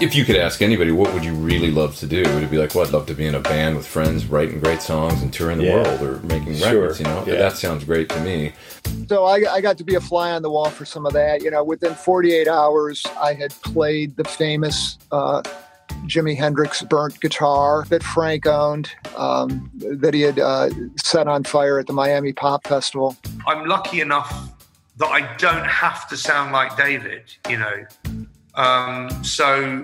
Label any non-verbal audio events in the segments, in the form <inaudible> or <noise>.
if you could ask anybody, what would you really love to do? Would it be like, well, I'd love to be in a band with friends, writing great songs and touring the Yeah. world or making Sure. records? You know, Yeah. that sounds great to me. So I, I got to be a fly on the wall for some of that. You know, within 48 hours, I had played the famous uh, Jimi Hendrix burnt guitar that Frank owned, um, that he had uh, set on fire at the Miami Pop Festival. I'm lucky enough that I don't have to sound like David, you know. Um, so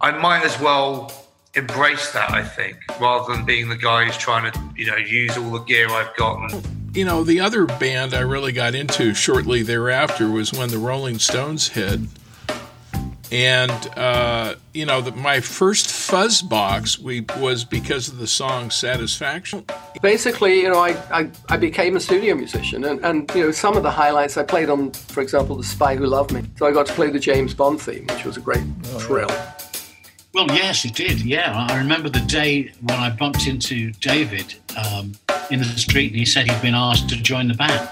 I might as well embrace that, I think, rather than being the guy who's trying to, you know, use all the gear I've got You know, the other band I really got into shortly thereafter was when the Rolling Stones hit. And, uh, you know, the, my first fuzz box we, was because of the song Satisfaction. Basically, you know, I, I, I became a studio musician, and, and, you know, some of the highlights I played on, for example, The Spy Who Loved Me. So I got to play the James Bond theme, which was a great thrill. Well, yes, it did. Yeah, I remember the day when I bumped into David um, in the street, and he said he'd been asked to join the band,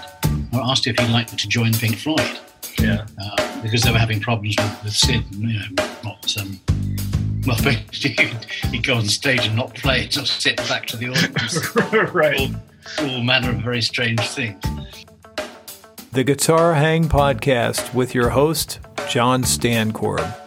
or asked if he'd like to join Pink Floyd. Yeah. uh, because they were having problems with, with Sid, and, you know, not. Um, well, <laughs> basically, he'd go on stage and not play, <laughs> just sit back to the audience. <laughs> right. all, all manner of very strange things. The Guitar Hang Podcast with your host, John Stancorb.